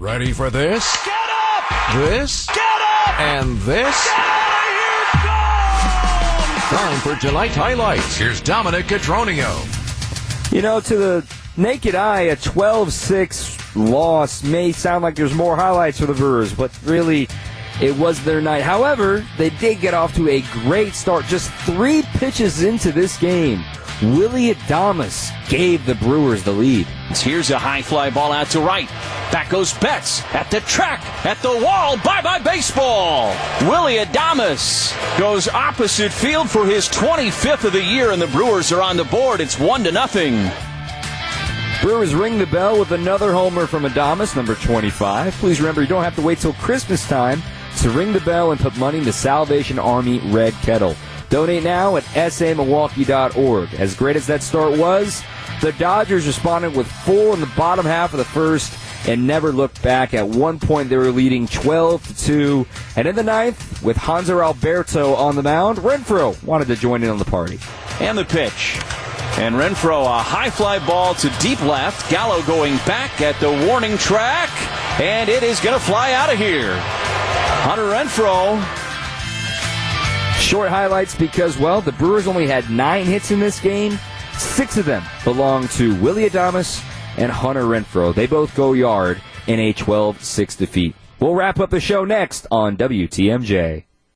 Ready for this? Get up! This? Get up! And this? Get out of here! Gone! Time for tonight's highlights. Here's Dominic Cotroneo. You know, to the naked eye, a 12 6 loss may sound like there's more highlights for the Brewers, but really, it was their night. However, they did get off to a great start. Just three pitches into this game, Willy Adames gave the Brewers the lead. Here's a high fly ball out to right. Back goes Betts at the track, at the wall. Bye bye baseball. Willy Adames goes opposite field for his 25th of the year, and the Brewers are on the board. It's one to nothing. Brewers ring the bell with another homer from Adames, number 25. Please remember, you don't have to wait till Christmas time to ring the bell and put money in the Salvation Army Red Kettle. Donate now at samilwaukee.org. As great as that start was, the Dodgers responded with four in the bottom half of the first and never looked back. At one point, they were leading 12 to 2. And in the ninth, with Hanser Alberto on the mound, Renfroe wanted to join in on the party. And the pitch. And Renfroe, a high fly ball to deep left. Gallo going back at the warning track. And it is going to fly out of here. Hunter Renfroe. Short highlights because, well, the Brewers only had nine hits in this game. Six of them belong to Willy Adames and Hunter Renfroe. They both go yard in a 12 6 defeat. We'll wrap up the show next on WTMJ.